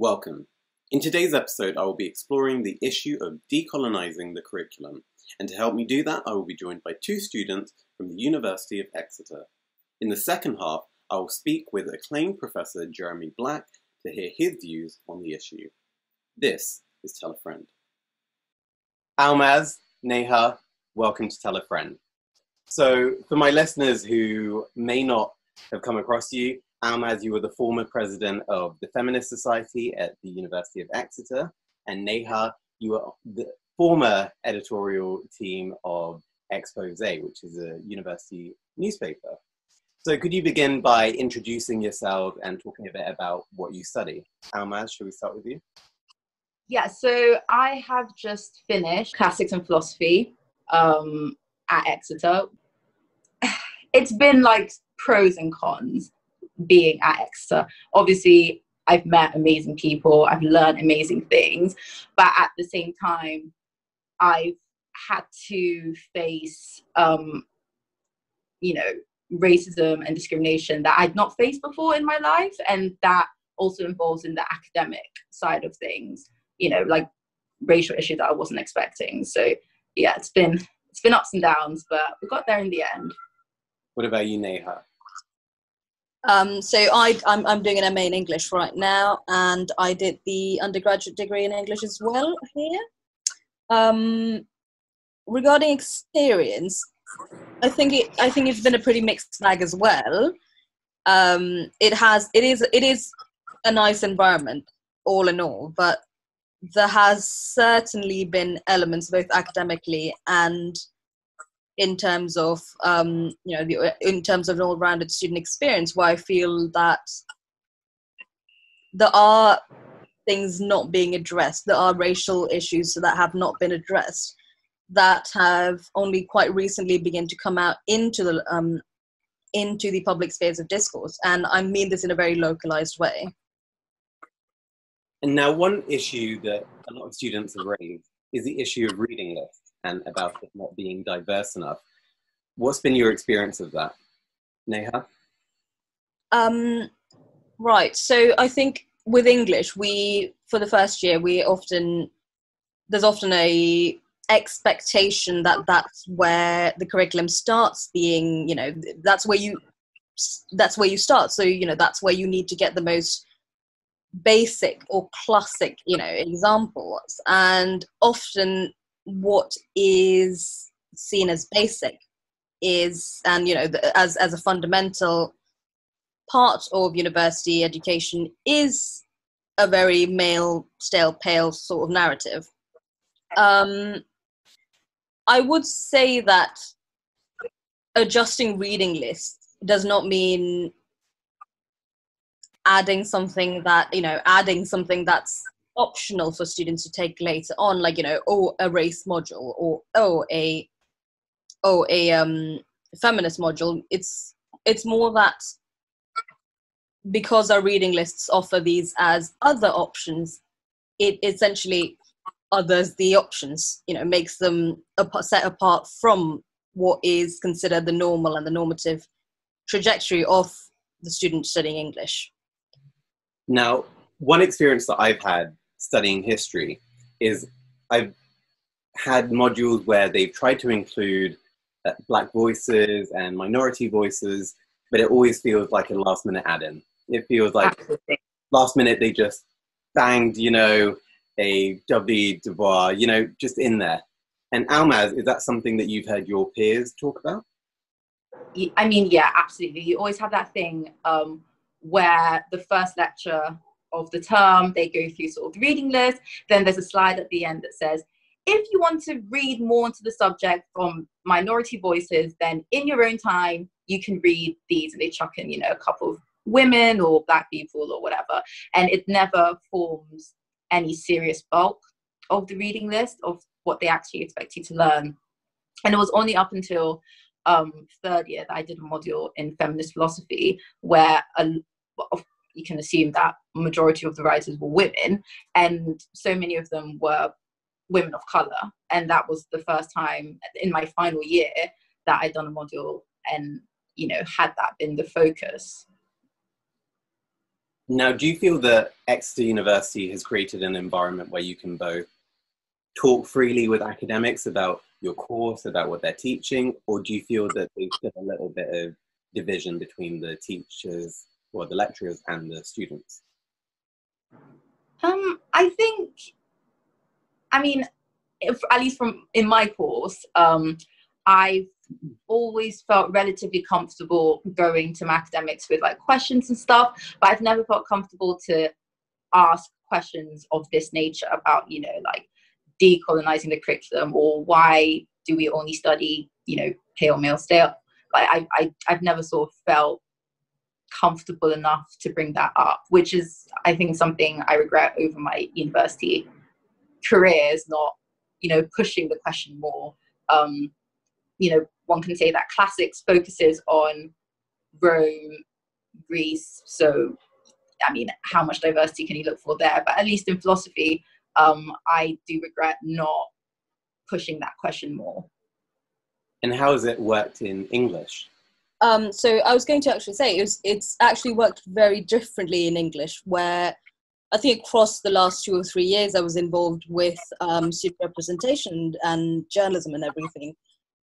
Welcome. In today's episode, I will be exploring the issue of decolonizing the curriculum. And to help me do that, I will be joined by two students from the University of Exeter. In the second half, I will speak with acclaimed Professor Jeremy Black to hear his views on the issue. This is Tell a Friend. Almaz, Neha, welcome to Tell a Friend. So, for my listeners who may not have come across you, Almaz, you were the former president of the Feminist Society at the University of Exeter, and Neha, you were the former editorial team of Exeposé, which is a university newspaper. So, could you begin by introducing yourself and talking a bit about what you study? Almaz, should we start with you? Yeah, so I have just finished classics and philosophy um, at Exeter. It's been like pros and cons being at Exeter. Obviously, I've met amazing people, I've learned amazing things, but at the same time, I've had to face, um, you know, racism and discrimination that I'd not faced before in my life, and that also involves in the academic side of things, you know, like racial issues that I wasn't expecting. So yeah, it's been it's been ups and downs, but we got there in the end. What about you, Neha? Um, so I, I'm, I'm doing an MA in English right now, and I did the undergraduate degree in English as well here. Um, regarding experience, I think it, I think it's been a pretty mixed bag as well. Um, it has it is it is a nice environment all in all, but there has certainly been elements both academically and in terms of um, you know the, in terms of an all-rounded student experience where i feel that there are things not being addressed there are racial issues that have not been addressed that have only quite recently begun to come out into the um, into the public space of discourse. And i mean this in a very localized way. And now one issue that a lot of students have raised is the issue of reading lists and about it not being diverse enough. What's been your experience of that, Neha? Um, right. So I think with English, we for the first year we often there's often a expectation that that's where the curriculum starts being you know that's where you that's where you start so you know that's where you need to get the most basic or classic you know examples and often what is seen as basic is and you know as as a fundamental part of university education is a very male stale pale sort of narrative. Um i would say that adjusting reading lists does not mean adding something that you know adding something that's optional for students to take later on like you know oh a race module or oh a oh a um feminist module. It's it's more that because our reading lists offer these as other options it essentially others the options you know makes them set apart from what is considered the normal and the normative trajectory of the student studying english. Now one experience that i've had studying history is I've had modules where they've tried to include uh, black voices and minority voices, but it always feels like a last minute add in. It feels like Absolutely. last minute they just banged, you know, a W. Du Bois, you know, just in there. And Almaz, is that something that you've heard your peers talk about? I mean, yeah, absolutely. You always have that thing um, where the first lecture of the term. They go through sort of the reading list. Then there's a slide at the end that says, if you want to read more into the subject from minority voices, then in your own time, you can read these. And they chuck in, you know, a couple of women or black people or whatever. And it never forms any serious bulk of the reading list of what they actually expect you to learn. And it was only up until um, third year that I did a module in feminist philosophy where a, you can assume that majority of the writers were women and so many of them were women of color. And that was the first time in my final year that i'd done a module and you know had that been the focus. Now, do you feel that Exeter University has created an environment where you can both talk freely with academics about your course, about what they're teaching, or do you feel that there's still a little bit of division between the teachers or the lecturers and the students? Um, I think, I mean, if, at least from in my course, um, I've always felt relatively comfortable going to my academics with like questions and stuff, but I've never felt comfortable to ask questions of this nature about, you know, like decolonizing the curriculum or why do we only study, you know, pale male stale. Like I, I, I've never sort of felt comfortable enough to bring that up, which is, I think, something I regret over my university career is not, you know, pushing the question more. Um, you know, one can say that classics focuses on Rome, Greece. So, I mean, how much diversity can you look for there? But at least in philosophy, um, I do regret not pushing that question more. And how has it worked in English? Um, so I was going to actually say it was, it's actually worked very differently in English, where I think across the last two or three years I was involved with um, student representation and journalism and everything.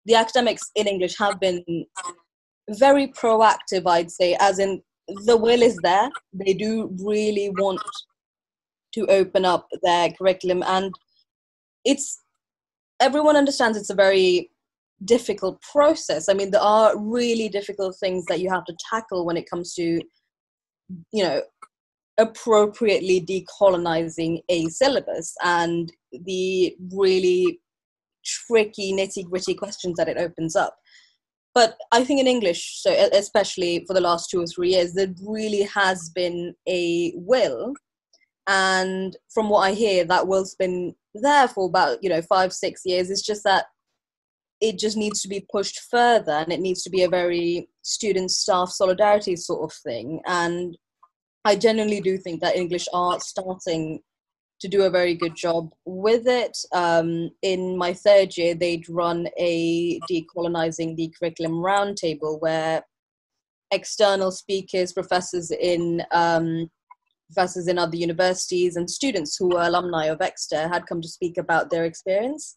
The academics in English have been very proactive, I'd say, as in the will is there. They do really want to open up their curriculum, and it's everyone understands it's a very difficult process. I mean, there are really difficult things that you have to tackle when it comes to, you know, appropriately decolonizing a syllabus and the really tricky, nitty gritty questions that it opens up. But I think in English, so especially for the last two or three years, there really has been a will. And from what I hear, that will's been there for about, you know, five, six years. It's just that it just needs to be pushed further and it needs to be a very student staff solidarity sort of thing. And i genuinely do think that english are starting to do a very good job with it. Um, in my third year they'd run a decolonizing the curriculum roundtable where external speakers professors in um, professors in other universities and students who were alumni of exeter had come to speak about their experience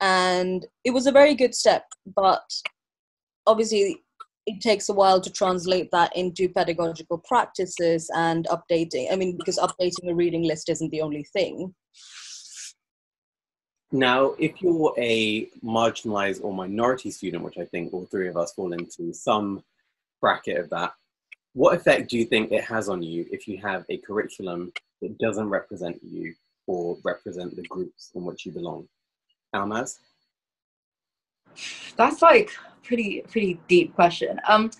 and it was a very good step but obviously it takes a while to translate that into pedagogical practices and updating i mean because updating a reading list isn't the only thing. Now if you're a marginalized or minority student which i think all three of us fall into some bracket of that what effect do you think it has on you if you have a curriculum that doesn't represent you or represent the groups in which you belong Almaz? That's like pretty pretty deep question. Um,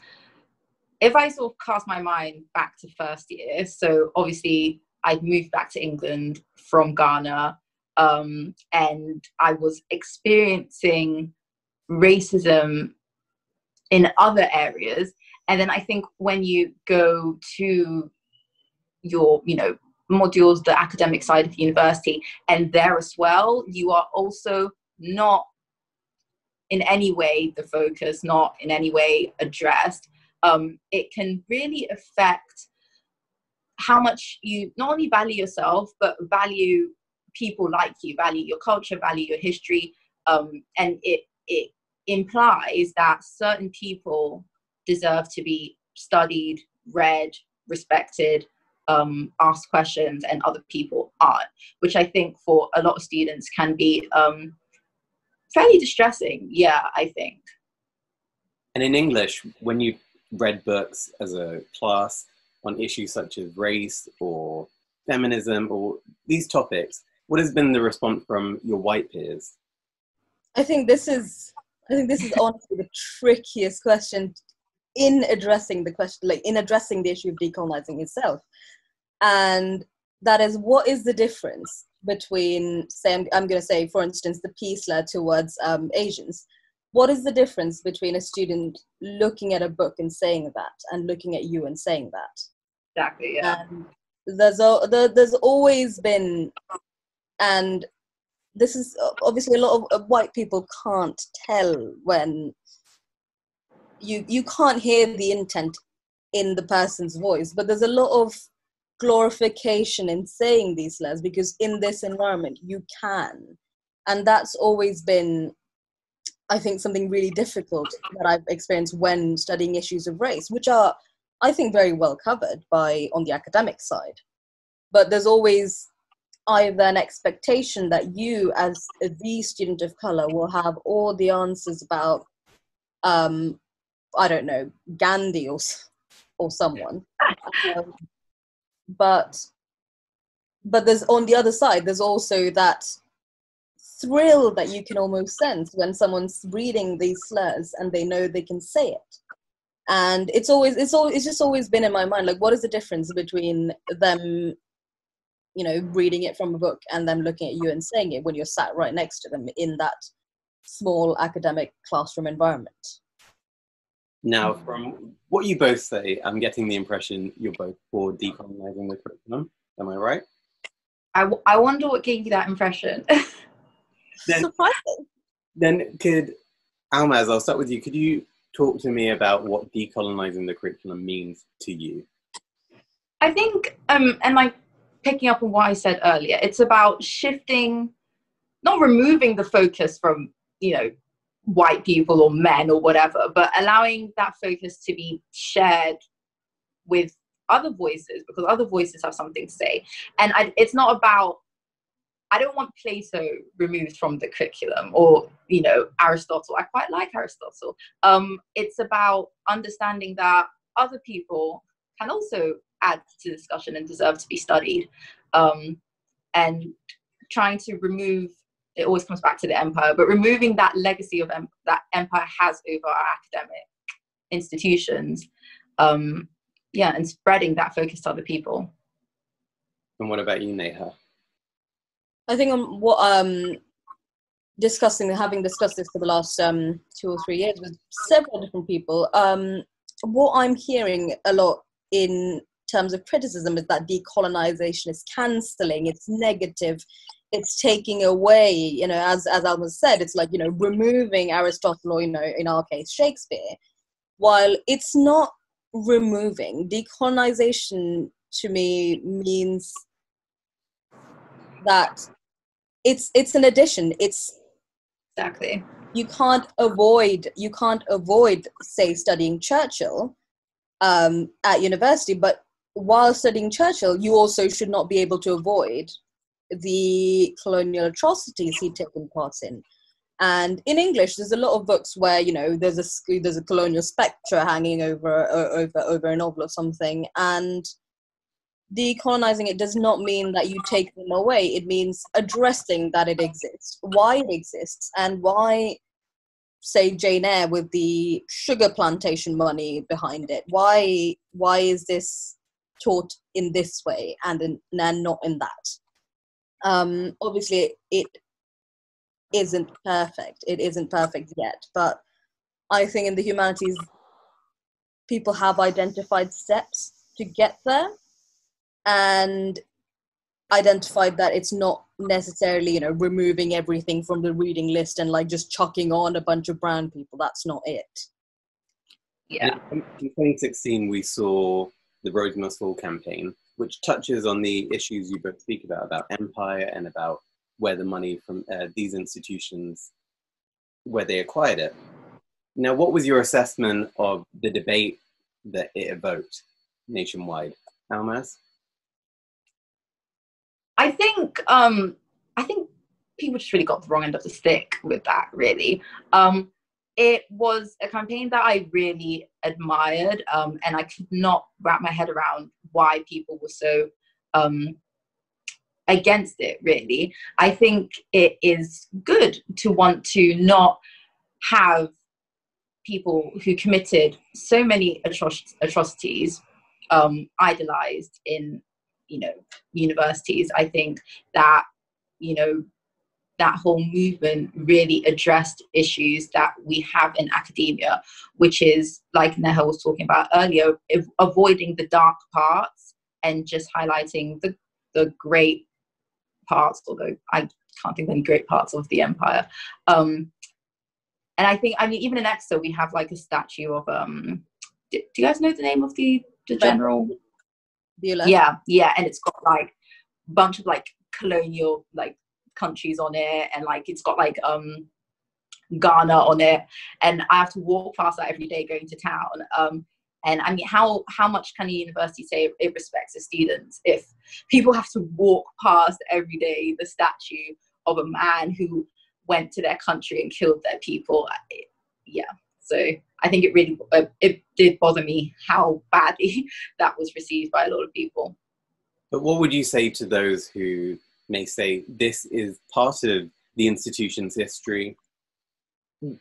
if I sort of cast my mind back to first year, so obviously I'd moved back to England from Ghana, um, and I was experiencing racism in other areas. And then I think when you go to your, you know, modules, the academic side of the university, and there as well, you are also not in any way the focus, not in any way addressed. Um, it can really affect how much you not only value yourself, but value people like you, value your culture, value your history. Um, and it, it implies that certain people deserve to be studied, read, respected, um, ask questions and other people aren't, which I think for a lot of students can be um, fairly distressing. Yeah, I think. And in English, when you read books as a class on issues such as race or feminism or these topics, what has been the response from your white peers? I think this is I think this is honestly the trickiest question in addressing the question like in addressing the issue of decolonizing itself and that is what is the difference between say i'm, I'm going to say for instance the peace law towards um, asians? What is the difference between a student looking at a book and saying that and looking at you and saying that? Exactly yeah. And there's a, the, there's always been and this is obviously a lot of white people can't tell when you you can't hear the intent in the person's voice but there's a lot of glorification in saying these slurs because in this environment you can. And that's always been i think something really difficult that i've experienced when studying issues of race which are i think very well covered by on the academic side. But there's always either an expectation that you as the student of color will have all the answers about um i don't know gandhi or or someone. Um, but but there's on the other side there's also that thrill that you can almost sense when someone's reading these slurs and they know they can say it. And it's always it's always it's just always been in my mind like what is the difference between them you know reading it from a book and then looking at you and saying it when you're sat right next to them in that small academic classroom environment now, from what you both say, I'm getting the impression you're both for decolonizing the curriculum. Am I right? I, w- I wonder what gave you that impression. then, Surprising. Then, could Almaz, I'll start with you. Could you talk to me about what decolonizing the curriculum means to you? I think, um, and like picking up on what I said earlier, it's about shifting, not removing the focus from, you know, white people or men or whatever, but allowing that focus to be shared with other voices because other voices have something to say. And I, it's not about, I don't want Plato removed from the curriculum or, you know, Aristotle. I quite like Aristotle. Um, it's about understanding that other people can also add to discussion and deserve to be studied. Um, and trying to remove it always comes back to the empire but removing that legacy of em- that empire has over our academic institutions um, yeah and spreading that focus to other people. And what about you neha? I think i'm what um discussing having discussed this for the last um two or three years with several different people um what i'm hearing a lot in terms of criticism is that decolonization is cancelling it's negative it's taking away, you know, as as Alma said, it's like you know removing Aristotle or you know in our case Shakespeare, while it's not removing. Decolonization to me means that it's it's an addition. It's exactly you can't avoid you can't avoid say studying Churchill um, at university, but while studying Churchill, you also should not be able to avoid the colonial atrocities he'd taken part in. And in English, there's a lot of books where you know there's a there's a colonial spectre hanging over over over a novel or something, and decolonizing it does not mean that you take them away. It means addressing that it exists, why it exists, and why, say, Jane Eyre with the sugar plantation money behind it. Why why is this taught in this way and in, and not in that? Um, obviously it isn't perfect. It isn't perfect yet but i think in the humanities people have identified steps to get there and identified that it's not necessarily you know removing everything from the reading list and like just chucking on a bunch of brown people. That's not it. Yeah. In 2016 we saw the Rhodes Must Fall campaign which touches on the issues you both speak about, about empire and about where the money from uh, these institutions, where they acquired it. Now, what was your assessment of the debate that it evoked nationwide, Almaz? I think um, I think people just really got the wrong end of the stick with that. Really, um, it was a campaign that I really admired, um, and I could not wrap my head around why people were so um, against it. Really, I think it is good to want to not have people who committed so many atroc- atrocities um, idolized in you know universities. I think that you know that whole movement really addressed issues that we have in academia, which is, like Neha was talking about earlier, avoiding the dark parts and just highlighting the, the great parts, although I can't think of any great parts of the empire. Um, and I think, I mean, even in Exeter, we have like a statue of, um, do, do you guys know the name of the, the general? Buller. Yeah, yeah, and it's got like a bunch of like colonial like countries on it, and like it's got like um Ghana on it, and I have to walk past that every day going to town. Um, and I mean, how how much can a university say it respects its students if people have to walk past every day the statue of a man who went to their country and killed their people? Yeah, so I think it really uh, it did bother me how badly that was received by a lot of people. But what would you say to those who may say this is part of the institution's history?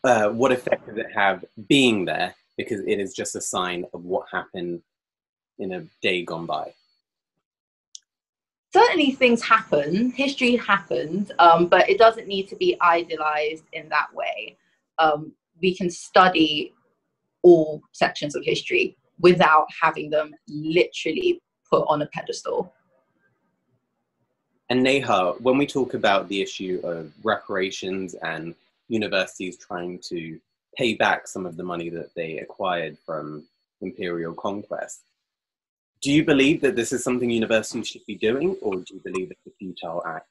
Uh, what effect does it have being there? Because it is just a sign of what happened in a day gone by. Certainly, things happen. History happened, um, but it doesn't need to be idealized in that way. Um, we can study all sections of history without having them literally put on a pedestal. And Neha, when we talk about the issue of reparations and universities trying to pay back some of the money that they acquired from imperial conquest, do you believe that this is something universities should be doing, or do you believe it's a futile act?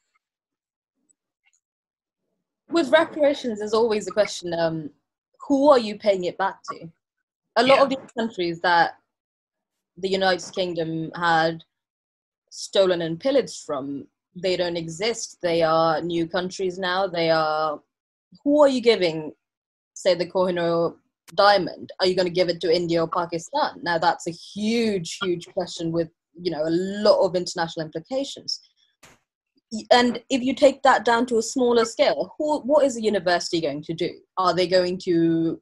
With reparations, there's always a question: um, who are you paying it back to? A lot Yeah. of these countries that the United Kingdom had stolen and pillaged from, they don't exist. They are new countries now. They are. Who are you giving, say, the Kohinoor diamond? Are you going to give it to India or Pakistan? Now that's a huge, huge question with you know a lot of international implications. And if you take that down to a smaller scale, who, what is a university going to do? Are they going to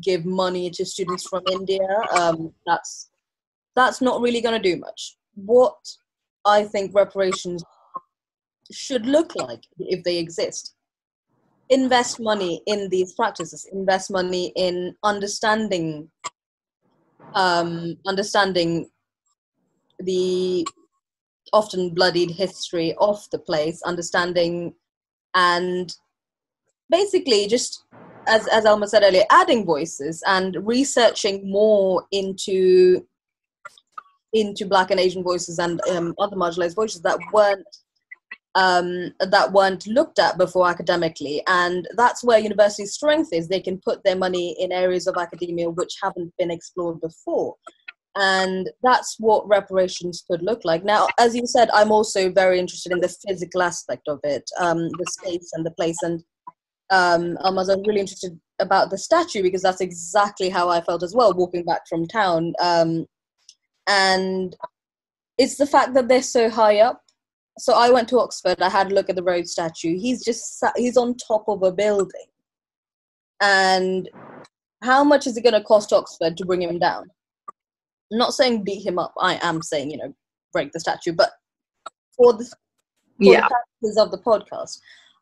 give money to students from India? Um, that's that's not really going to do much. What I think reparations should look like if they exist. Invest money in these practices. Invest money in understanding, um, understanding the often bloodied history of the place, understanding and basically just as as Alma said earlier, adding voices and researching more into into Black and Asian voices and um, other marginalized voices that weren't um, that weren't looked at before academically, and that's where universities' strength is. They can put their money in areas of academia which haven't been explored before, and that's what reparations could look like. Now, as you said, I'm also very interested in the physical aspect of it, um, the space and the place, and um, I'm really interested about the statue because that's exactly how I felt as well walking back from town. Um, and it's the fact that they're so high up. So I went to Oxford. I had a look at the Rhodes statue. He's just sat, he's on top of a building, and how much is it going to cost Oxford to bring him down? I'm not saying beat him up. I am saying you know break the statue, but for the, for Yeah. the purposes of the podcast,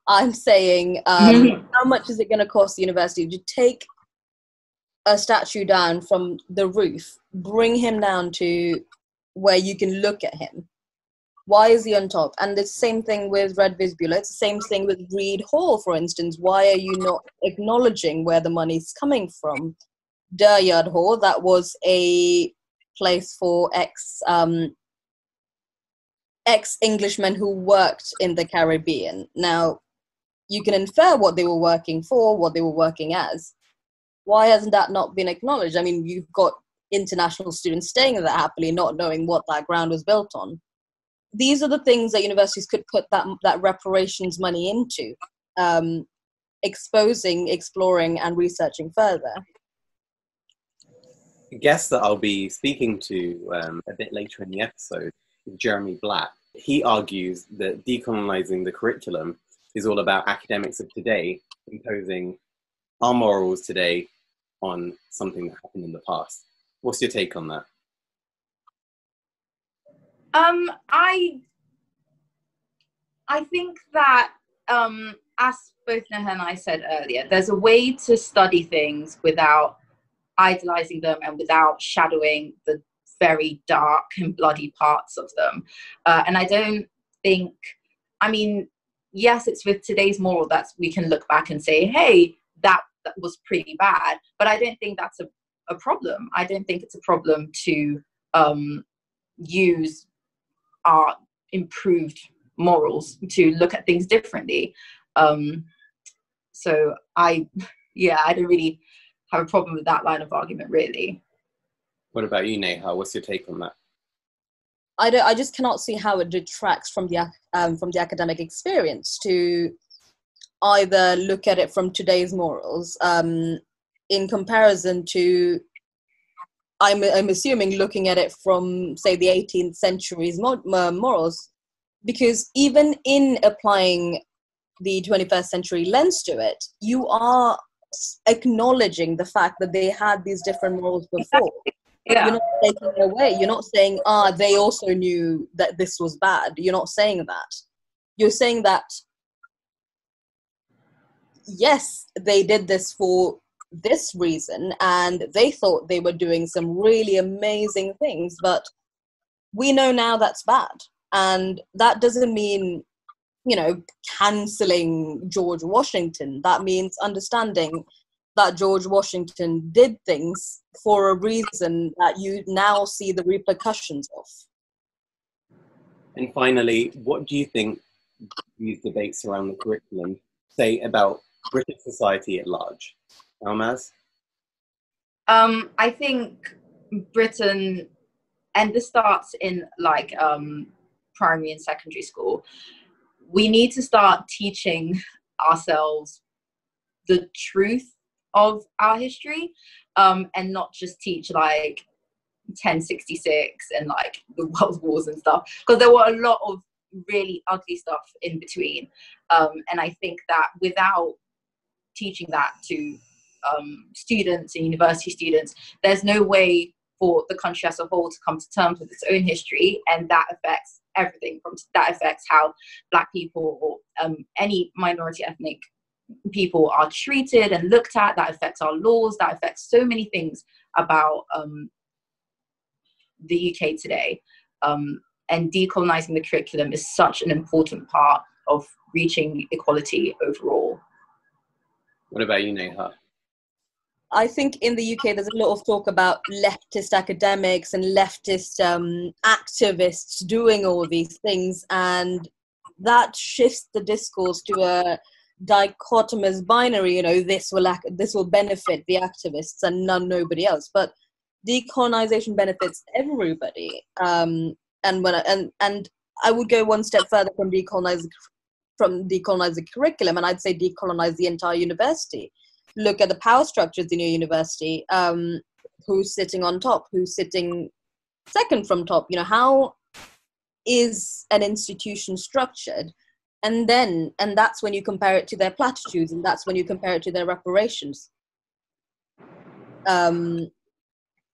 I'm saying um, Mhm. how much is it going to cost the university to take a statue down from the roof, bring him down to where you can look at him? Why is he on top? And the same thing with Red Viz It's the same thing with Reed Hall, for instance. Why are you not acknowledging where the money's coming from? Duryard Hall, that was a place for ex um, ex Englishmen who worked in the Caribbean. Now, you can infer what they were working for, what they were working as. Why hasn't that not been acknowledged? I mean, you've got international students staying there happily, not knowing what that ground was built on. These are the things that universities could put that that reparations money into, um, exposing, exploring, and researching further. A guest that I'll be speaking to um, a bit later in the episode is Jeremy Black. He argues that decolonizing the curriculum is all about academics of today imposing our morals today on something that happened in the past. What's your take on that? Um, I I think that um, as both Neha and I said earlier, there's a way to study things without idolizing them and without shadowing the very dark and bloody parts of them. Uh, and I don't think, I mean, yes, it's with today's moral that we can look back and say, hey, that, that was pretty bad. But I don't think that's a, a problem. I don't think it's a problem to um, use our improved morals to look at things differently. Um, so I, yeah, I don't really have a problem with that line of argument, really. What about you, Neha? What's your take on that? I don't. I just cannot see how it detracts from the um, from the academic experience to either look at it from today's morals um, in comparison to I'm, I'm assuming looking at it from say the 18th century's morals because even in applying the 21st century lens to it you are acknowledging the fact that they had these different morals before. Yeah. you're not taking it away. You're not saying ah they also knew that this was bad. You're not saying that. You're saying that yes they did this for this reason and they thought they were doing some really amazing things but we know now that's bad. And that doesn't mean you know canceling george washington. That means understanding that george washington did things for a reason that you now see the repercussions of. And finally what do you think these debates around the curriculum say about british society at large Almaz? Um, I think Britain, and this starts in like um, primary and secondary school. We need to start teaching ourselves the truth of our history um, and not just teach like 1066 and like the world wars and stuff because there were a lot of really ugly stuff in between um, and i think that without teaching that to um, students and university students, there's no way for the country as a whole to come to terms with its own history, and that affects everything. From that affects how Black people or um, any minority ethnic people are treated and looked at. That affects our laws. That affects so many things about um, the UK today. Um, and decolonizing the curriculum is such an important part of reaching equality overall. What about you, Neha? I think in the UK there's a lot of talk about leftist academics and leftist um, activists doing all these things, and that shifts the discourse to a dichotomous binary. You know, this will ac- this will benefit the activists and none nobody else. But decolonization benefits everybody. Um, and when I, and and I would go one step further from decolonize from decolonize the curriculum, and I'd say decolonize the entire university look at the power structures in your university um, who's sitting on top who's sitting second from top you know how is an institution structured? And then and that's when you compare it to their platitudes and that's when you compare it to their reparations. Um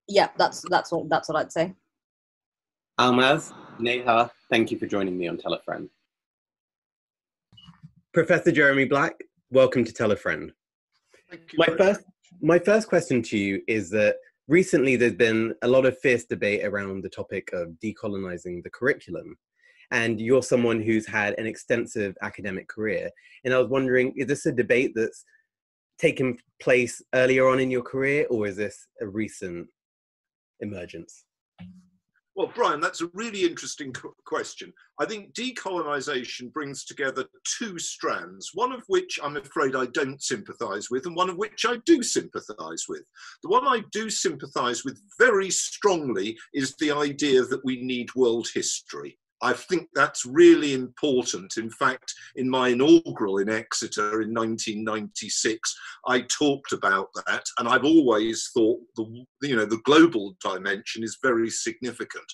yeah that's that's what that's what i'd say. Almaz neha thank you for joining me on tell a friend. Professor jeremy black welcome to tell a friend my first, my first question to you is that recently there's been a lot of fierce debate around the topic of decolonizing the curriculum. And you're someone who's had an extensive academic career. And I was wondering, is this a debate that's taken place earlier on in your career, or is this a recent emergence? Well, Brian, that's a really interesting question. I think decolonisation brings together two strands, one of which I'm afraid I don't sympathise with, and one of which I do sympathise with. The one I do sympathise with very strongly is the idea that we need world history. I think that's really important. In fact, in my inaugural in Exeter in 1996, I talked about that, and I've always thought the you know the global dimension is very significant.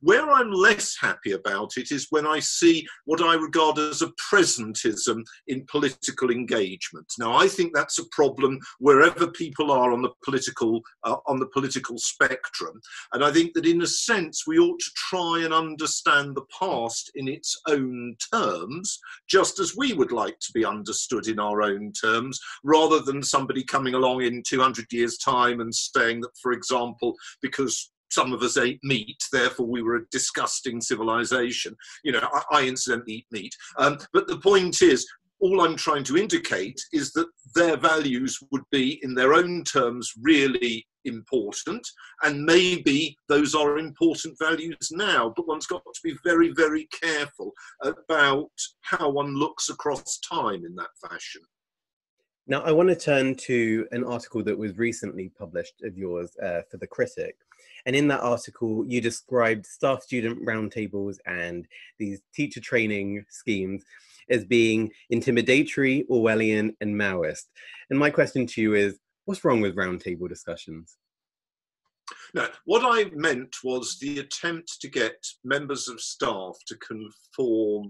Where I'm less happy about it is when I see what I regard as a presentism in political engagement. Now, I think that's a problem wherever people are on the political uh, on the political spectrum, and I think that in a sense we ought to try and understand the past in its own terms, just as we would like to be understood in our own terms, rather than somebody coming along in 200 years' time and saying that, for example, because some of us ate meat, therefore we were a disgusting civilization. You know, I, I incidentally eat meat. Um, but the point is, all I'm trying to indicate is that their values would be, in their own terms, really important, and maybe those are important values now, but one's got to be very, very careful about how one looks across time in that fashion. Now, I want to turn to an article that was recently published of yours uh, for The Critic. And in that article, you described staff student roundtables and these teacher training schemes as being intimidatory, Orwellian, and Maoist. And my question to you is what's wrong with roundtable discussions? No, what I meant was the attempt to get members of staff to conform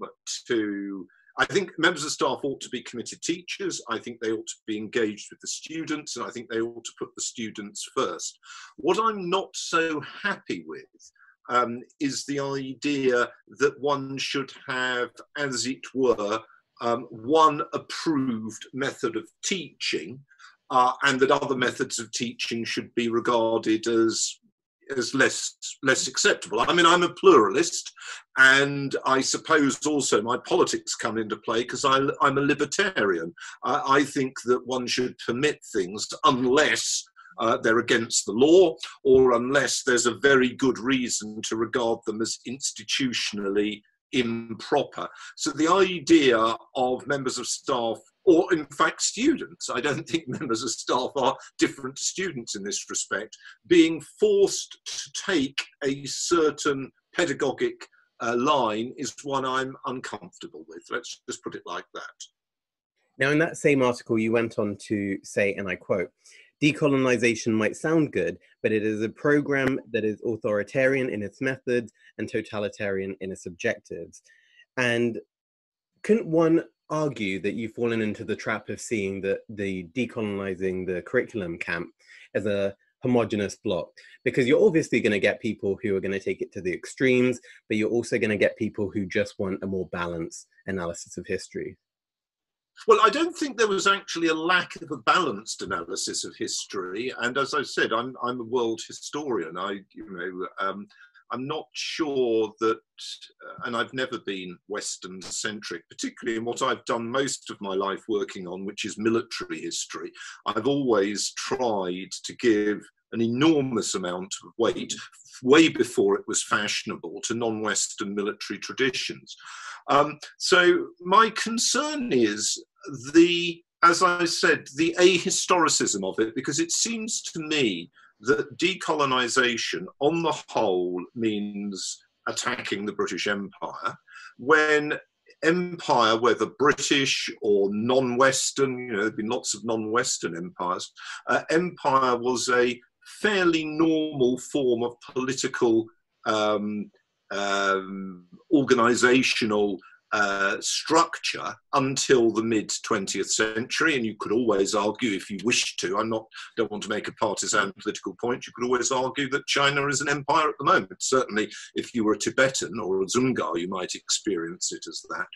to. I think members of staff ought to be committed teachers. I think they ought to be engaged with the students, and I think they ought to put the students first. What I'm not so happy with um, is the idea that one should have, as it were, um, one approved method of teaching, uh, and that other methods of teaching should be regarded as as less less acceptable. I mean, I'm a pluralist, and I suppose also my politics come into play because I'm a libertarian. I think that one should permit things unless uh, they're against the law, or unless there's a very good reason to regard them as institutionally improper. So the idea of members of staff or in fact students, I don't think members of staff are different to students in this respect, being forced to take a certain pedagogic uh, line is one I'm uncomfortable with. Let's just put it like that. Now, in that same article, you went on to say, and I quote, Decolonization might sound good, but it is a program that is authoritarian in its methods and totalitarian in its objectives. And couldn't one argue that you've fallen into the trap of seeing the, the decolonizing the curriculum camp as a homogenous block? Because you're obviously going to get people who are going to take it to the extremes, but you're also going to get people who just want a more balanced analysis of history. Well, I don't think there was actually a lack of a balanced analysis of history. And as I said, I'm, I'm a world historian. I, you know, um, I'm not sure that, uh, and I've never been Western centric, particularly in what I've done most of my life working on, which is military history. I've always tried to give an enormous amount of weight, way before it was fashionable, to non Western military traditions. Um, so my concern is the, as I said, the ahistoricism of it, because it seems to me that decolonization on the whole means attacking the British Empire, when empire, whether British or non-Western, you know, there've been lots of non-Western empires, uh, empire was a fairly normal form of political um, um, organizational uh, structure until the mid 20th century, and you could always argue, if you wish to, I'm not don't want to make a partisan political point. You could always argue that China is an empire at the moment. Certainly, if you were a Tibetan or a Dzungar, you might experience it as that.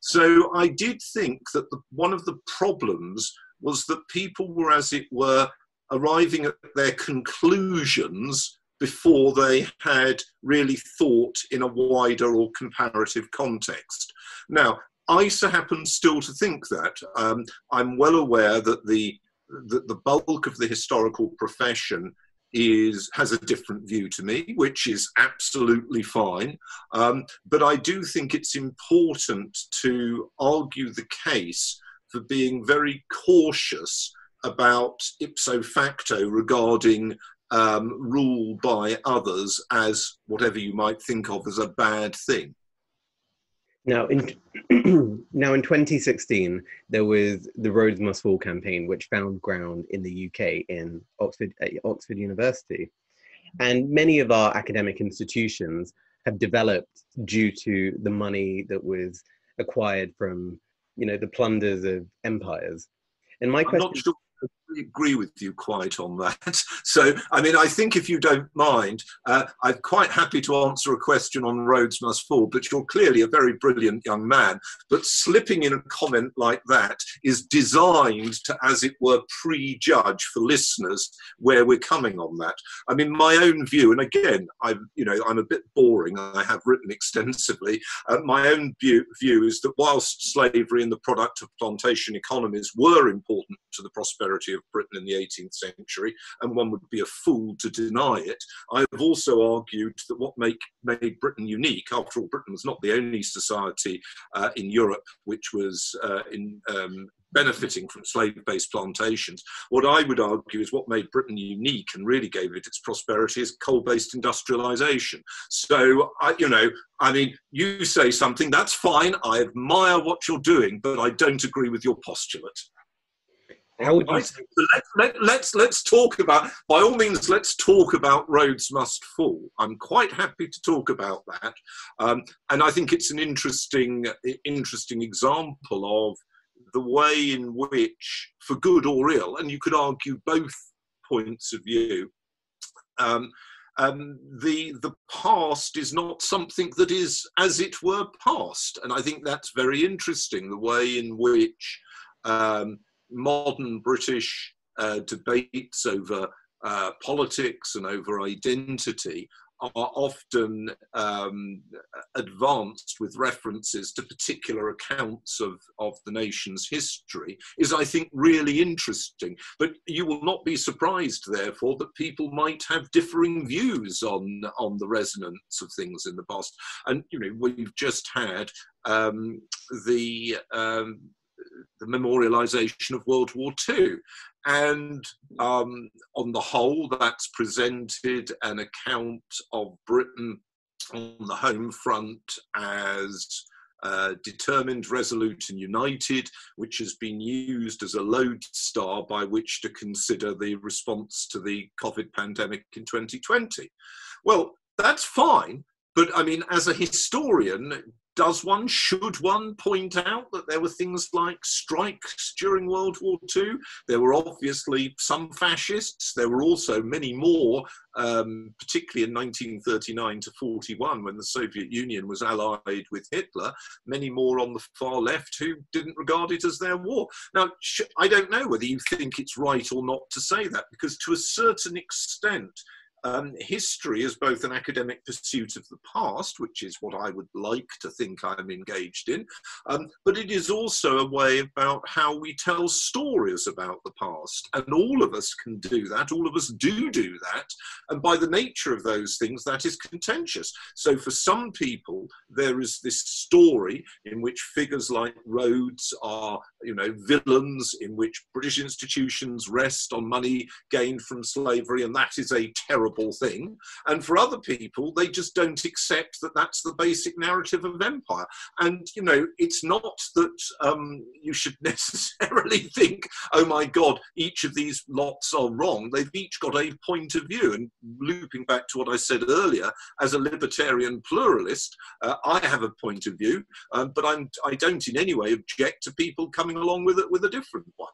So I did think that the, one of the problems was that people were, as it were, arriving at their conclusions before they had really thought in a wider or comparative context. Now, I ISA happens still to think that. Um, I'm well aware that the, that the bulk of the historical profession is has a different view to me, which is absolutely fine. Um, but I do think it's important to argue the case for being very cautious about ipso facto regarding um, rule by others as whatever you might think of as a bad thing. Now, in now in 2016, there was the Rhodes Must Fall campaign, which found ground in the UK in Oxford, at Oxford University, and many of our academic institutions have developed due to the money that was acquired from, you know, the plunders of empires. And my I'm question. Sure agree with you quite on that. So, I mean, I think if you don't mind, uh, I'm quite happy to answer a question on Rhodes Must Fall, but you're clearly a very brilliant young man. But slipping in a comment like that is designed to, as it were, prejudge for listeners where we're coming on that. I mean, my own view, and again, I'm, you know, I'm a bit boring. I have written extensively. Uh, my own view, view is that whilst slavery and the product of plantation economies were important to the prosperity of of Britain in the 18th century, and one would be a fool to deny it. I have also argued that what make, made Britain unique, after all, Britain was not the only society uh, in Europe which was uh, in, um, benefiting from slave-based plantations. What I would argue is what made Britain unique and really gave it its prosperity is coal-based industrialization. So, I, you know, I mean, you say something, that's fine. I admire what you're doing, but I don't agree with your postulate. How would you so let, let, let's let's talk about by all means let's talk about Rhodes Must Fall. I'm quite happy to talk about that. Um, and i think it's an interesting interesting example of the way in which for good or ill and you could argue both points of view um, um, the the past is not something that is as it were past. And i think that's very interesting the way in which um, modern British uh, debates over uh, politics and over identity are often um, advanced with references to particular accounts of, of the nation's history is, I think, really interesting. But you will not be surprised, therefore, that people might have differing views on, on the resonance of things in the past. And, you know, we've just had um, the um, the memorialization of World War II. And um, on the whole, that's presented an account of Britain on the home front as uh, determined, resolute, and united, which has been used as a lodestar by which to consider the response to the COVID pandemic in 2020. Well, that's fine, but I mean, as a historian, does one, should one point out that there were things like strikes during World War II? There were obviously some fascists. There were also many more, um, particularly in 1939 to 41, when the Soviet Union was allied with Hitler, many more on the far left who didn't regard it as their war. Now, I don't know whether you think it's right or not to say that, because to a certain extent, um, history is both an academic pursuit of the past, which is what I would like to think I'm engaged in, um, but it is also a way about how we tell stories about the past. And all of us can do that, all of us do do that. And by the nature of those things, that is contentious. So for some people, there is this story in which figures like Rhodes are, you know, villains, in which British institutions rest on money gained from slavery, and that is a terrible horrible thing. And for other people, they just don't accept that that's the basic narrative of empire. And, you know, it's not that um, you should necessarily think, oh my God, each of these lots are wrong. They've each got a point of view. And looping back to what I said earlier, as a libertarian pluralist, uh, I have a point of view, um, but I'm, I don't in any way object to people coming along with it with a different one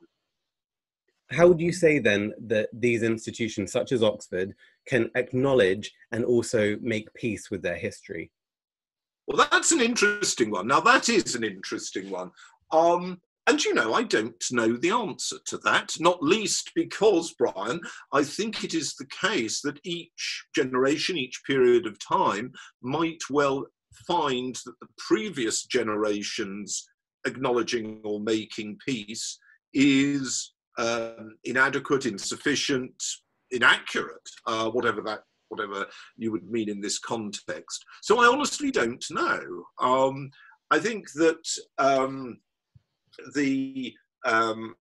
how would you say then that these institutions such as oxford can acknowledge and also make peace with their history? Well that's an interesting one. Now that is an interesting one. Um, and you know, I don't know the answer to that, not least because, Brian, I think it is the case that each generation, each period of time might well find that the previous generation's acknowledging or making peace is um, inadequate, insufficient, inaccurate, uh, whatever that whatever you would mean in this context. So I honestly don't know. Um, I think that um, the um,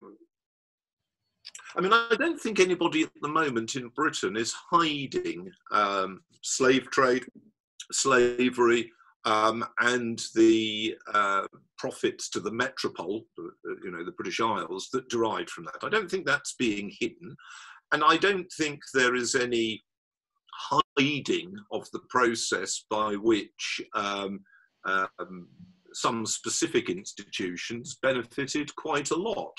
I mean, I don't think anybody at the moment in Britain is hiding um, slave trade, slavery, um, and the uh, profits to the metropole, uh, you know, the British Isles, that derived from that. I don't think that's being hidden. And I don't think there is any hiding of the process by which um, um, some specific institutions benefited quite a lot.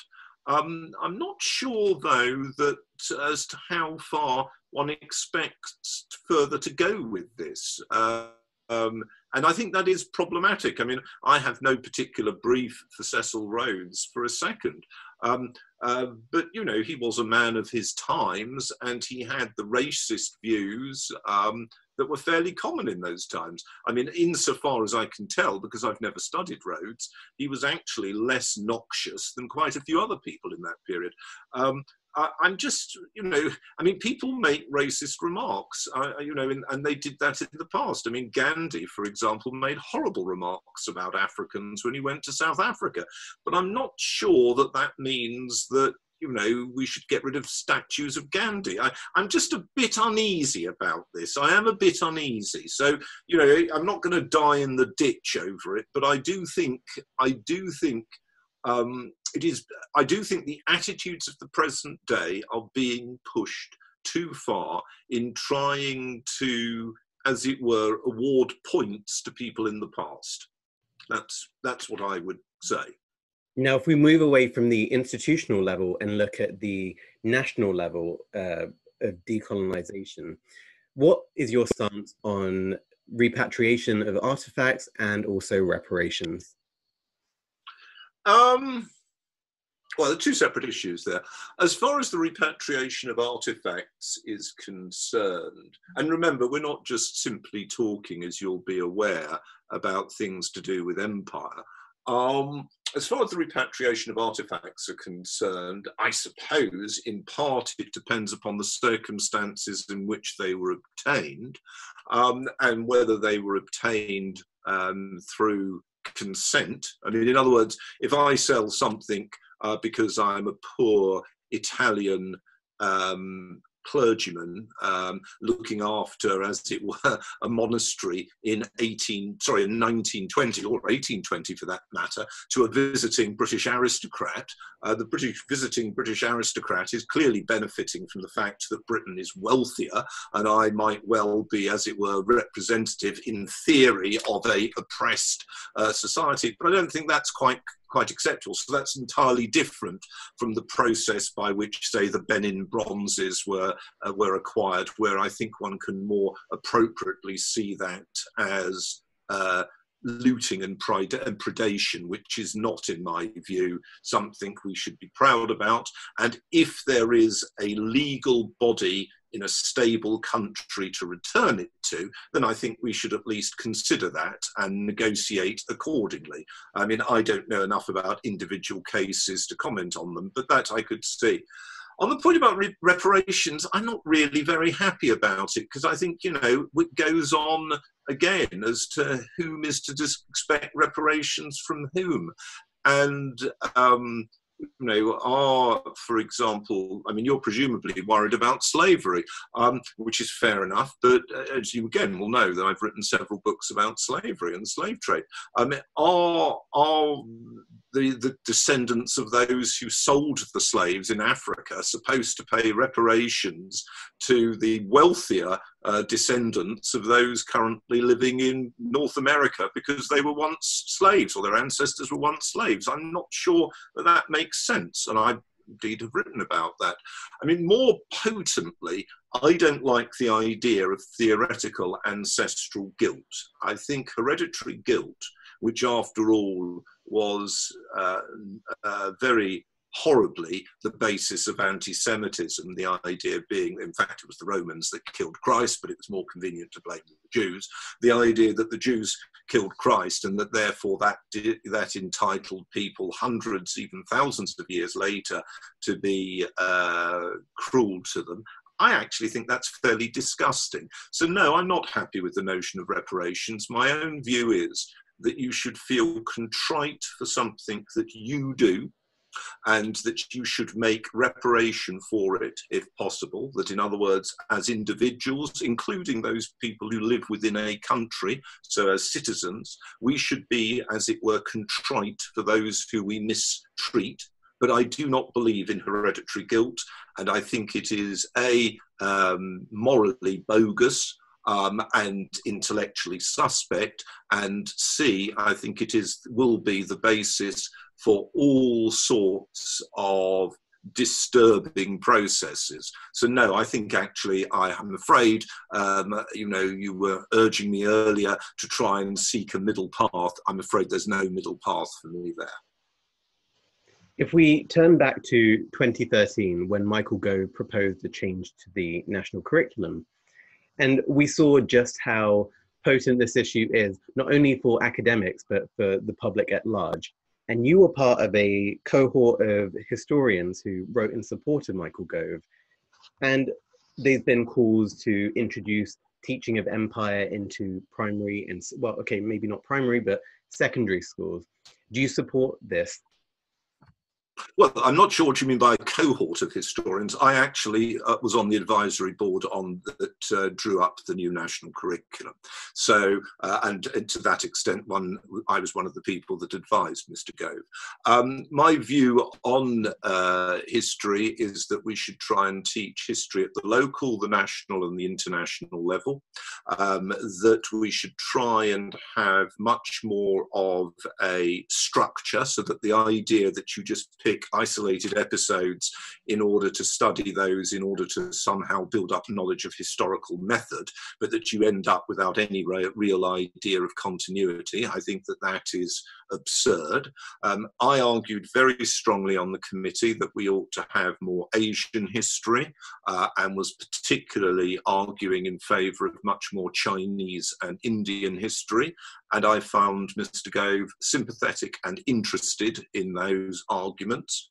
Um, I'm not sure, though, that as to how far one expects further to go with this. Uh, um, and I think that is problematic. I mean, I have no particular brief for Cecil Rhodes for a second. Um, uh, but, you know, he was a man of his times and he had the racist views um, that were fairly common in those times. I mean, insofar as I can tell, because I've never studied Rhodes, he was actually less noxious than quite a few other people in that period. Um, I, am just, you know, I mean, people make racist remarks, uh, you know, and, and, they did that in the past. I mean, Gandhi, for example, made horrible remarks about Africans when he went to South Africa. But I'm not sure that that means that you know, we should get rid of statues of Gandhi. I, am just a bit uneasy about this. I am a bit uneasy. So, you know, I'm not going to die in the ditch over it, but I do think, I do think um, it is, I do think the attitudes of the present day are being pushed too far in trying to, as it were, award points to people in the past. That's that's what I would say. Now, if we move away from the institutional level and look at the national level uh, of decolonization, what is your stance on repatriation of artifacts and also reparations? Um, well, there are two separate issues there. As far as the repatriation of artifacts is concerned, and remember, we're not just simply talking, as you'll be aware, about things to do with empire. Um, as far as the repatriation of artifacts are concerned, I suppose in part it depends upon the circumstances in which they were obtained um, and whether they were obtained um, through consent. I mean, in other words, if I sell something uh, because I'm a poor Italian um, clergyman um, looking after, as it were, a monastery in 18, sorry, in 1920 or 1820 for that matter, to a visiting British aristocrat. Uh, the British visiting British aristocrat is clearly benefiting from the fact that Britain is wealthier, and I might well be, as it were, representative in theory of a oppressed uh, society. But I don't think that's quite quite acceptable. So that's entirely different from the process by which, say, the Benin bronzes were uh, were acquired, where I think one can more appropriately see that as uh, looting and, and predation, which is not, in my view, something we should be proud about. And if there is a legal body in a stable country to return it to, then I think we should at least consider that and negotiate accordingly. I mean, I don't know enough about individual cases to comment on them, but that I could see. On the point about re- reparations, I'm not really very happy about it because I think, you know, it goes on again as to whom is to expect reparations from whom. And um, you know, are, for example, I mean, you're presumably worried about slavery, um, which is fair enough. But uh, as you again will know, that I've written several books about slavery and the slave trade. I Um, are are the, the descendants of those who sold the slaves in Africa supposed to pay reparations to the wealthier uh, descendants of those currently living in North America because they were once slaves or their ancestors were once slaves. I'm not sure that that makes sense, and I indeed have written about that. I mean, more potently, I don't like the idea of theoretical ancestral guilt. I think hereditary guilt, which after all was uh, uh, very horribly the basis of anti Semitism, the idea being, in fact, it was the Romans that killed Christ, but it was more convenient to blame the Jews. The idea that the Jews killed Christ and that therefore that, that entitled people hundreds, even thousands of years later to be uh, cruel to them. I actually think that's fairly disgusting. So, no, I'm not happy with the notion of reparations. My own view is that you should feel contrite for something that you do and that you should make reparation for it if possible. That, in other words, as individuals, including those people who live within a country, so as citizens, we should be, as it were, contrite for those who we mistreat. But I do not believe in hereditary guilt, and I think it is a um, morally bogus um, and intellectually suspect, and C, I think it is will be the basis for all sorts of disturbing processes. So no, I think actually I am afraid, um, you know, you were urging me earlier to try and seek a middle path. I'm afraid there's no middle path for me there. If we turn back to 2013, when Michael Gove proposed a change to the national curriculum, and we saw just how potent this issue is, not only for academics, but for the public at large. and you were part of a cohort of historians who wrote in support of Michael Gove. And there's been calls to introduce teaching of empire into primary and, well, okay, maybe not primary, but secondary schools. Do you support this? Well, I'm not sure what you mean by a cohort of historians. I actually uh, was on the advisory board on that uh, drew up the new national curriculum. So, uh, and, and, to that extent, one I was one of the people that advised Mr. Gove. Um, my view on uh, history is that we should try and teach history at the local, the national, and the international level. Um, that we should try and have much more of a structure, so that the idea that you just pick isolated episodes in order to study those, in order to somehow build up knowledge of historical method, but that you end up without any real idea of continuity. I think that that is absurd. Um, I argued very strongly on the committee that we ought to have more Asian history uh, and was particularly arguing in favour of much more Chinese and Indian history. And I found Mr. Gove sympathetic and interested in those arguments.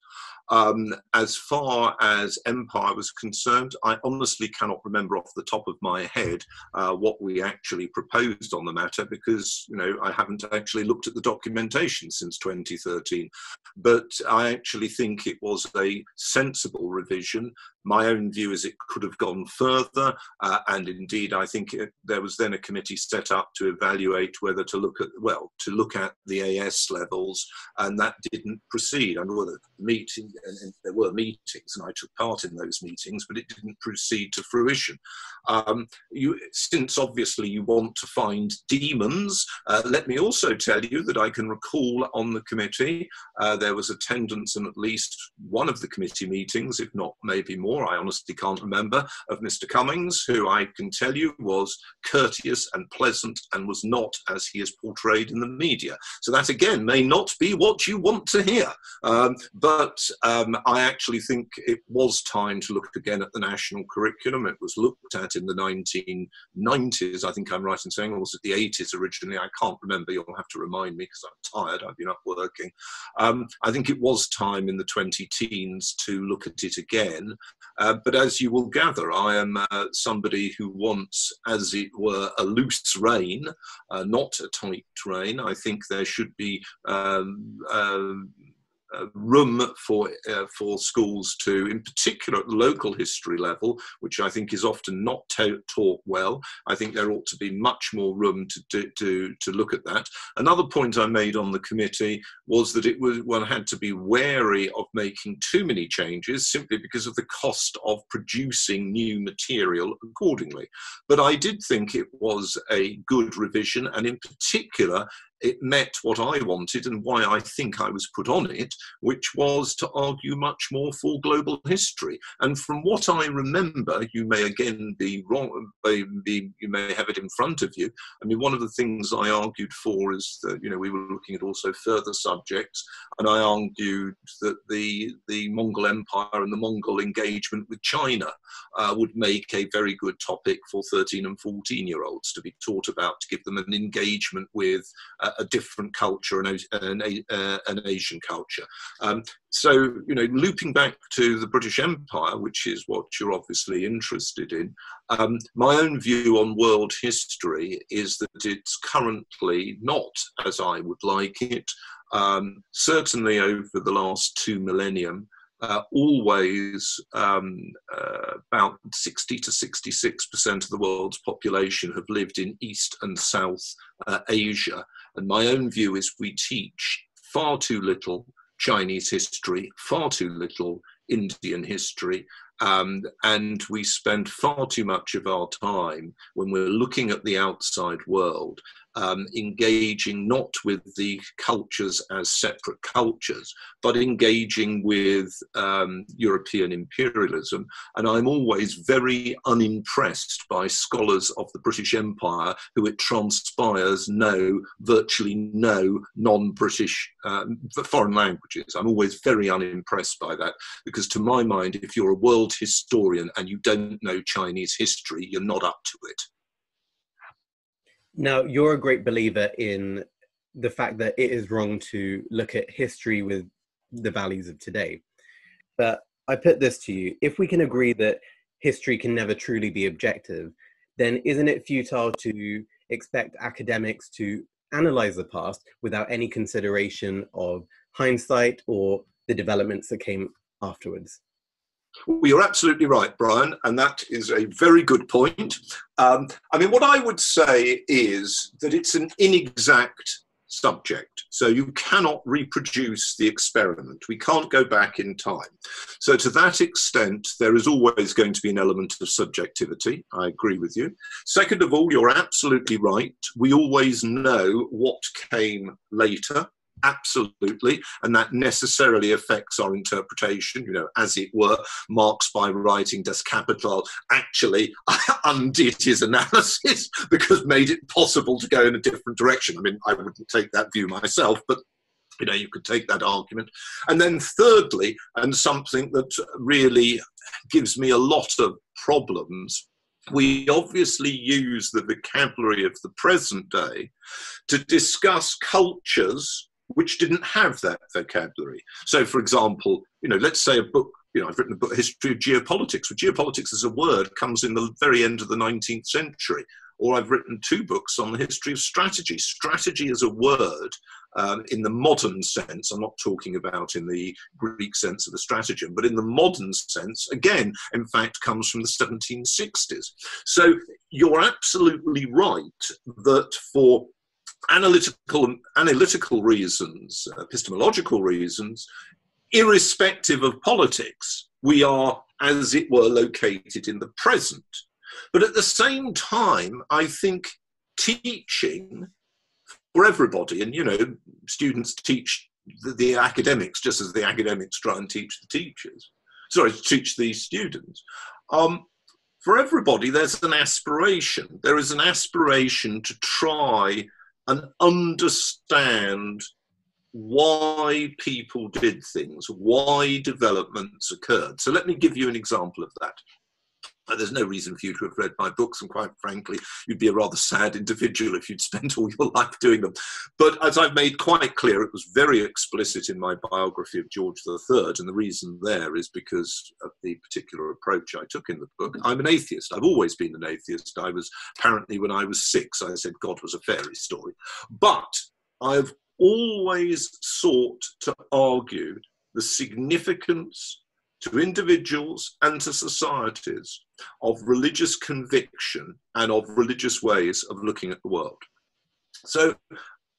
Um, as far as Empire was concerned, I honestly cannot remember off the top of my head uh, what we actually proposed on the matter because you know I haven't actually looked at the documentation since 2013. But I actually think it was a sensible revision my own view is it could have gone further, uh, and indeed, I think it, there was then a committee set up to evaluate whether to look at well to look at the AS levels, and that didn't proceed. I know the meeting, and, there were meetings, and I took part in those meetings, but it didn't proceed to fruition. Um, you, since obviously you want to find demons, uh, let me also tell you that I can recall on the committee uh, there was attendance in at least one of the committee meetings, if not maybe more I honestly can't remember, of Mr. Cummings, who I can tell you was courteous and pleasant and was not as he is portrayed in the media. So that again may not be what you want to hear. Um, but um, I actually think it was time to look again at the national curriculum. It was looked at in the 1990s, I think I'm right in saying, or was it the 80s originally? I can't remember. You'll have to remind me because I'm tired. I've been up working. Um, I think it was time in the 20 teens to look at it again. Uh, but as you will gather, I am uh, somebody who wants, as it were, a loose rein, uh, not a tight rein. I think there should be um, um room for uh, for schools to, in particular at the local history level, which I think is often not taught well. I think there ought to be much more room to, to to look at that. Another point I made on the committee was that it was one had to be wary of making too many changes simply because of the cost of producing new material accordingly. But I did think it was a good revision, and in particular, it met what I wanted and why I think I was put on it, which was to argue much more for global history. And from what I remember, you may again be wrong, you may have it in front of you. I mean, one of the things I argued for is that, you know, we were looking at also further subjects, and I argued that the, the Mongol Empire and the Mongol engagement with China uh, would make a very good topic for 13 and 14 year olds to be taught about, to give them an engagement with uh, a different culture, an, an, uh, an Asian culture. Um, so, you know, looping back to the British Empire, which is what you're obviously interested in, um, my own view on world history is that it's currently not as I would like it. Um, certainly over the last two millennium, uh, always um, uh, about 60 to 66 percent of the world's population have lived in East and South uh, Asia. And my own view is we teach far too little Chinese history, far too little Indian history, um, and we spend far too much of our time when we're looking at the outside world um, engaging not with the cultures as separate cultures, but engaging with um, European imperialism. And I'm always very unimpressed by scholars of the British Empire who it transpires know virtually no non British um, foreign languages. I'm always very unimpressed by that because, to my mind, if you're a world historian and you don't know Chinese history, you're not up to it. Now, you're a great believer in the fact that it is wrong to look at history with the values of today. But I put this to you if we can agree that history can never truly be objective, then isn't it futile to expect academics to analyze the past without any consideration of hindsight or the developments that came afterwards? Well, you're absolutely right, Brian, and that is a very good point. Um, I mean, what I would say is that it's an inexact subject. So you cannot reproduce the experiment. We can't go back in time. So, to that extent, there is always going to be an element of subjectivity. I agree with you. Second of all, you're absolutely right. We always know what came later absolutely and that necessarily affects our interpretation you know as it were marx by writing das kapital. Actually undid his analysis because made it possible to go in a different direction. I mean i wouldn't take that view myself but you know you could take that argument. And then thirdly and something that really gives me a lot of problems we obviously use the vocabulary of the present day to discuss cultures which didn't have that vocabulary. So, for example, you know, let's say a book, you know, I've written a book, History of Geopolitics. Well, geopolitics as a word comes in the very end of the 19th century. Or I've written two books on the history of strategy. Strategy as a word um, in the modern sense, I'm not talking about in the Greek sense of the stratagem, but in the modern sense, again, in fact, comes from the 1760s. So you're absolutely right that for analytical analytical reasons, epistemological reasons, irrespective of politics, we are, as it were, located in the present. But at the same time, I think teaching for everybody, and you know, students teach the, the academics just as the academics try and teach the teachers, sorry, teach the students. Um, for everybody, there's an aspiration. There is an aspiration to try and understand why people did things, why developments occurred. So let me give you an example of that. Uh, there's no reason for you to have read my books, and quite frankly, you'd be a rather sad individual if you'd spent all your life doing them. But as I've made quite clear, it was very explicit in my biography of George III, and the reason there is because of the particular approach I took in the book. I'm an atheist. I've always been an atheist. I was apparently, when I was six, I said God was a fairy story. But I've always sought to argue the significance to individuals and to societies of religious conviction and of religious ways of looking at the world. So,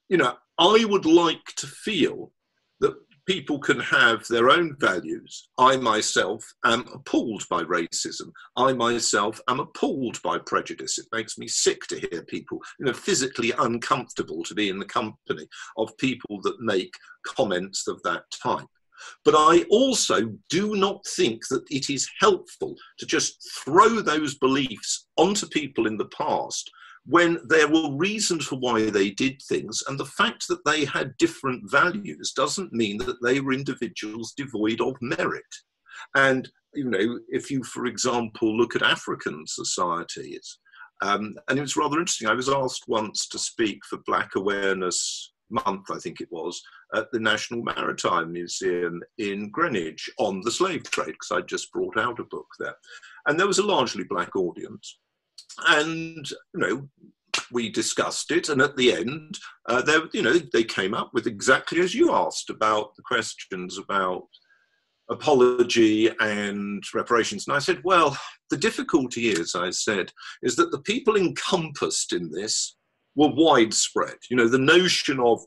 you know, I would like to feel that people can have their own values. I myself am appalled by racism. I myself am appalled by prejudice. It makes me sick to hear people, you know, physically uncomfortable to be in the company of people that make comments of that type. But I also do not think that it is helpful to just throw those beliefs onto people in the past when there were reasons for why they did things, and the fact that they had different values doesn't mean that they were individuals devoid of merit. And, you know, if you, for example, look at African societies, um, and it was rather interesting. I was asked once to speak for Black Awareness month, I think it was, at the National Maritime Museum in Greenwich on the slave trade, because I'd just brought out a book there. And there was a largely black audience. And, you know, we discussed it, and at the end, uh, you know, they came up with exactly as you asked about the questions about apology and reparations. And I said, well, the difficulty is, I said, is that the people encompassed in this were widespread. You know, the notion of,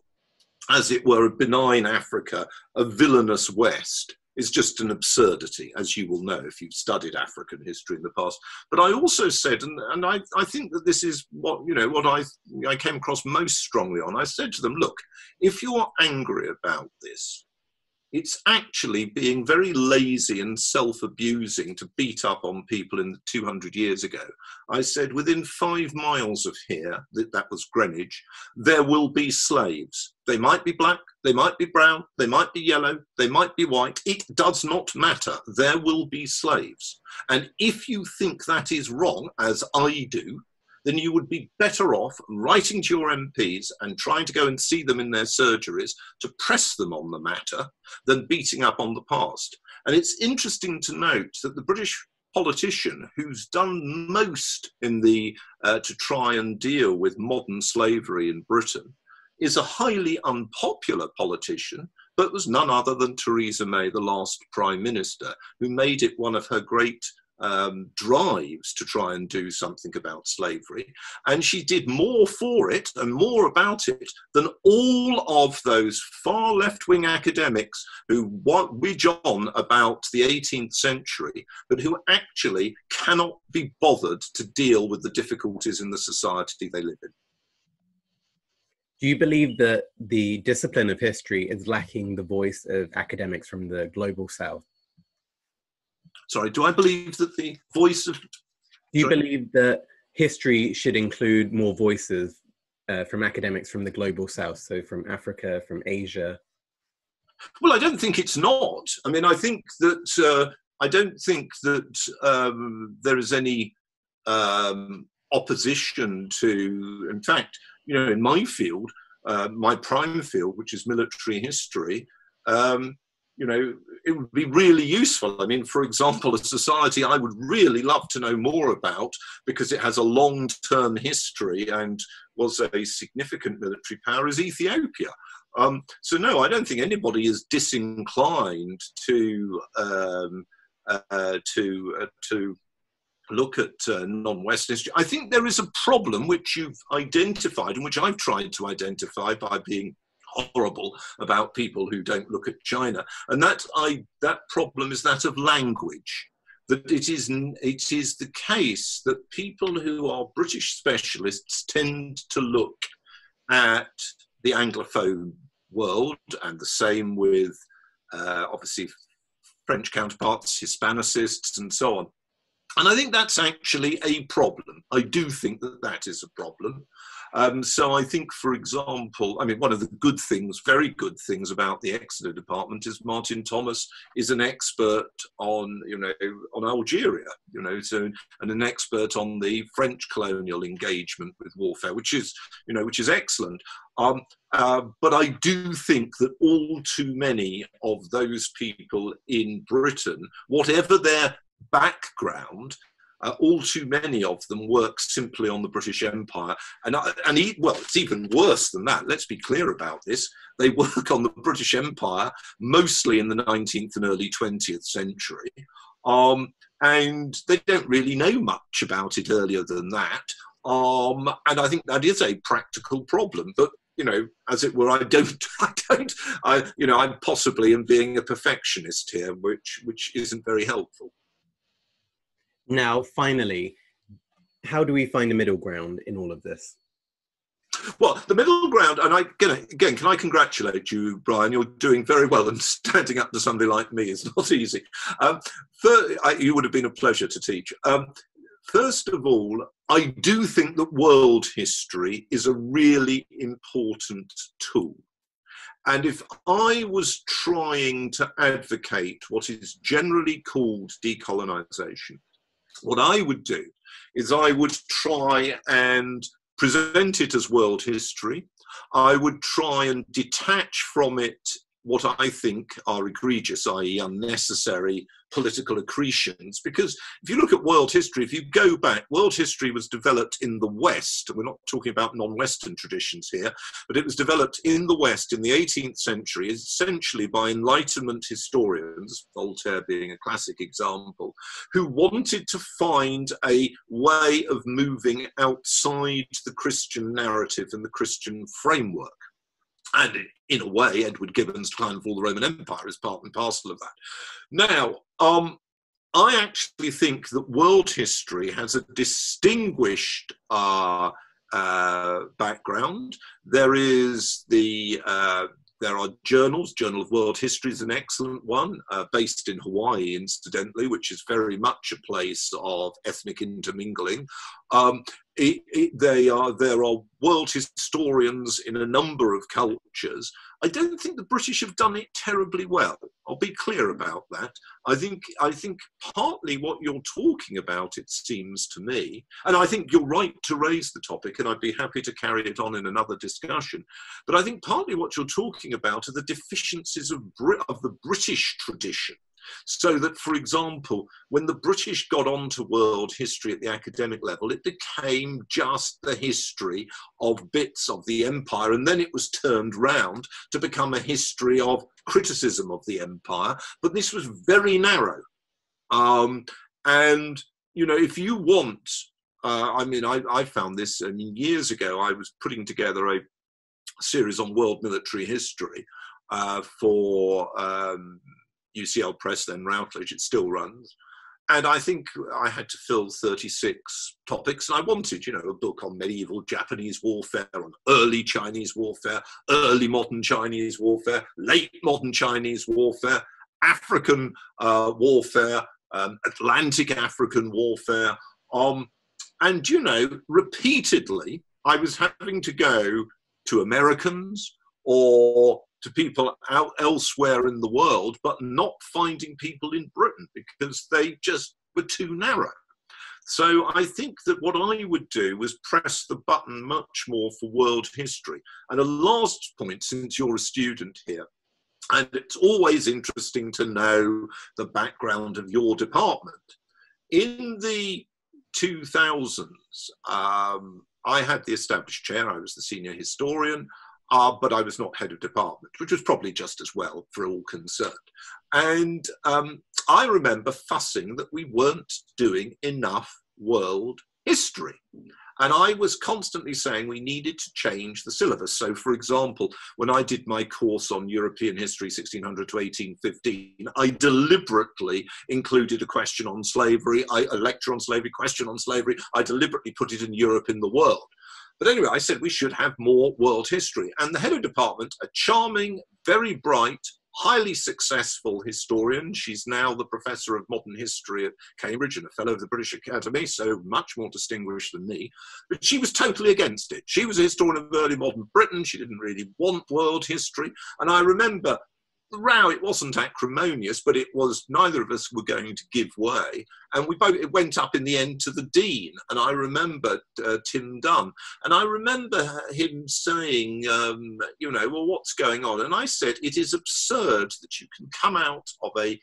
as it were, a benign Africa, a villainous West, is just an absurdity, as you will know if you've studied African history in the past. But I also said, and, and I, I think that this is what you know what I I came across most strongly on. I said to them, look, if you're angry about this, it's actually being very lazy and self abusing to beat up on people in 200 years ago. I said, within five miles of here, that, that was Greenwich, there will be slaves. They might be black, they might be brown, they might be yellow, they might be white. It does not matter. There will be slaves. And if you think that is wrong, as I do, then you would be better off writing to your MPs and trying to go and see them in their surgeries to press them on the matter than beating up on the past. And it's interesting to note that the British politician who's done most in the uh, to try and deal with modern slavery in Britain is a highly unpopular politician, but was none other than Theresa May, the last prime minister, who made it one of her great um, drives to try and do something about slavery. And she did more for it and more about it than all of those far left wing academics who widge on about the 18th century, but who actually cannot be bothered to deal with the difficulties in the society they live in. Do you believe that the discipline of history is lacking the voice of academics from the global south? Sorry, do I believe that the voice of. Do you sorry? believe that history should include more voices uh, from academics from the global south, so from Africa, from Asia? Well, I don't think it's not. I mean, I think that uh, I don't think that um, there is any um, opposition to. In fact, you know, in my field, uh, my prime field, which is military history, um, you know, it would be really useful. I mean, for example, a society I would really love to know more about because it has a long term history and was a significant military power is Ethiopia. Um, so, no, I don't think anybody is disinclined to. Um, uh, to uh, to look at uh, non-Western history. I think there is a problem which you've identified and which I've tried to identify by being horrible about people who don't look at China. And that, I, that problem is that of language. That it is, it is the case that people who are British specialists tend to look at the Anglophone world, and the same with uh, obviously French counterparts, Hispanicists, and so on. And I think that's actually a problem. I do think that that is a problem. Um, so I think, for example, I mean, one of the good things, very good things about the Exeter department is Martin Thomas is an expert on, you know, on Algeria, you know, so and an expert on the French colonial engagement with warfare, which is, you know, which is excellent. Um, uh, but I do think that all too many of those people in Britain, whatever their background, uh, all too many of them work simply on the British Empire. And, and he, well, it's even worse than that. Let's be clear about this. They work on the British Empire mostly in the 19th and early 20th century. Um, and they don't really know much about it earlier than that. Um, and I think that is a practical problem. But you know, as it were, I don't, I don't, I, you know, I'm possibly in being a perfectionist here, which which isn't very helpful. Now, finally, how do we find a middle ground in all of this? Well, the middle ground, and I again, again, can I congratulate you, Brian? You're doing very well, and standing up to somebody like me is not easy. Um, for, I, you would have been a pleasure to teach. Um, first of all, I do think that world history is a really important tool. And if I was trying to advocate what is generally called decolonization, what I would do is I would try and present it as world history. I would try and detach from it what I think are egregious, i.e., unnecessary political accretions. Because if you look at world history, if you go back, world history was developed in the West. We're not talking about non Western traditions here, but it was developed in the West in the 18th century, essentially by Enlightenment historians, Voltaire being a classic example, who wanted to find a way of moving outside the Christian narrative and the Christian framework and in a way, Edward Gibbon's Decline of the Roman Empire is part and parcel of that. Now, um, I actually think that world history has a distinguished uh, uh, background. There is the uh, there are journals. Journal of World History is an excellent one, uh, based in Hawaii, incidentally, which is very much a place of ethnic intermingling. Um, it, it, they are, there are world historians in a number of cultures. I don't think the British have done it terribly well. I'll be clear about that. I think, I think partly what you're talking about, it seems to me, and I think you're right to raise the topic, and I'd be happy to carry it on in another discussion. But I think partly what you're talking about are the deficiencies of, Brit- of the British tradition so that, for example, when the British got onto world history at the academic level, it became just the history of bits of the empire, and then it was turned round to become a history of criticism of the empire. But this was very narrow. Um, and, you know, if you want, uh, I mean, I, I found this, I mean, years ago, I was putting together a series on world military history uh, for um, UCL Press, then Routledge, it still runs. And I think I had to fill 36 topics, and I wanted, you know, a book on medieval Japanese warfare, on early Chinese warfare, early modern Chinese warfare, late modern Chinese warfare, African uh, warfare, um, Atlantic African warfare. Um, and, you know, repeatedly, I was having to go to Americans or to people out elsewhere in the world, but not finding people in Britain because they just were too narrow. So I think that what I would do was press the button much more for world history. And a last point, since you're a student here, and it's always interesting to know the background of your department. In the 2000s, um, I had the established chair, I was the senior historian uh, but I was not head of department, which was probably just as well for all concerned. And um, I remember fussing that we weren't doing enough world history. And I was constantly saying we needed to change the syllabus. So, for example, when I did my course on European history, 1600 to 1815, I deliberately included a question on slavery, I, a lecture on slavery, question on slavery. I deliberately put it in Europe in the world. But anyway, I said we should have more world history. And the head of department, a charming, very bright, highly successful historian. She's now the professor of modern history at Cambridge and a fellow of the British Academy, so much more distinguished than me. But she was totally against it. She was a historian of early modern Britain. She didn't really want world history. And I remember the row, it wasn't acrimonious, but it was neither of us were going to give way. And we both, it went up in the end to the Dean. And I remember uh, Tim Dunn. And I remember him saying, um, you know, well, what's going on? And I said, it is absurd that you can come out of a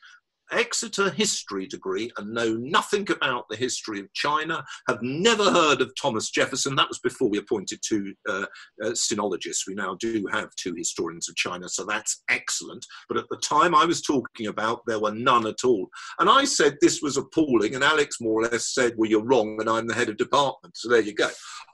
Exeter history degree and know nothing about the history of China, have never heard of Thomas Jefferson. That was before we appointed two uh, uh, sinologists. We now do have two historians of China, so that's excellent. But at the time I was talking about, there were none at all. And I said this was appalling, and Alex more or less said, Well, you're wrong, and I'm the head of department. So there you go.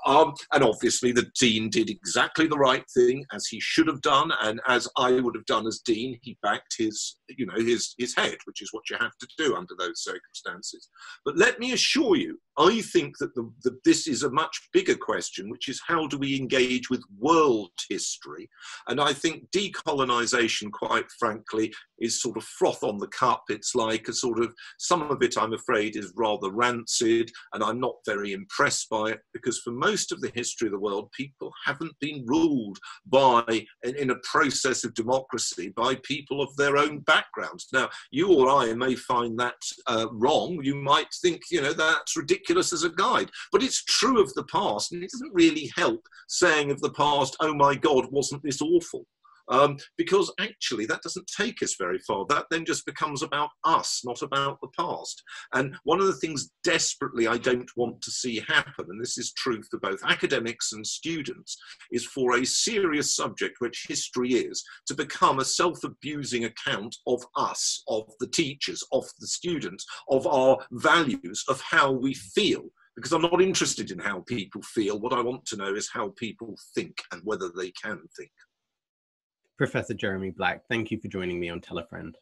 Um, and obviously, the dean did exactly the right thing as he should have done, and as I would have done as dean, he backed his, you know, his his head, which is what you have to do under those circumstances. But let me assure you, I think that the, the, this is a much bigger question, which is how do we engage with world history? And I think decolonization, quite frankly, is sort of froth on the cup. It's like a sort of, some of it, I'm afraid, is rather rancid, and I'm not very impressed by it because for most of the history of the world, people haven't been ruled by, in, in a process of democracy, by people of their own backgrounds. Now, you or I may find that uh, wrong. You might think, you know, that's ridiculous as a guide, but it's true of the past, and it doesn't really help saying of the past, oh my God, wasn't this awful? Um, because actually that doesn't take us very far. That then just becomes about us, not about the past. And one of the things desperately I don't want to see happen, and this is true for both academics and students, is for a serious subject, which history is, to become a self abusing account of us, of the teachers, of the students, of our values, of how we feel because I'm not interested in how people feel. What I want to know is how people think and whether they can think. Professor Jeremy Black, thank you for joining me on Tell a Friend.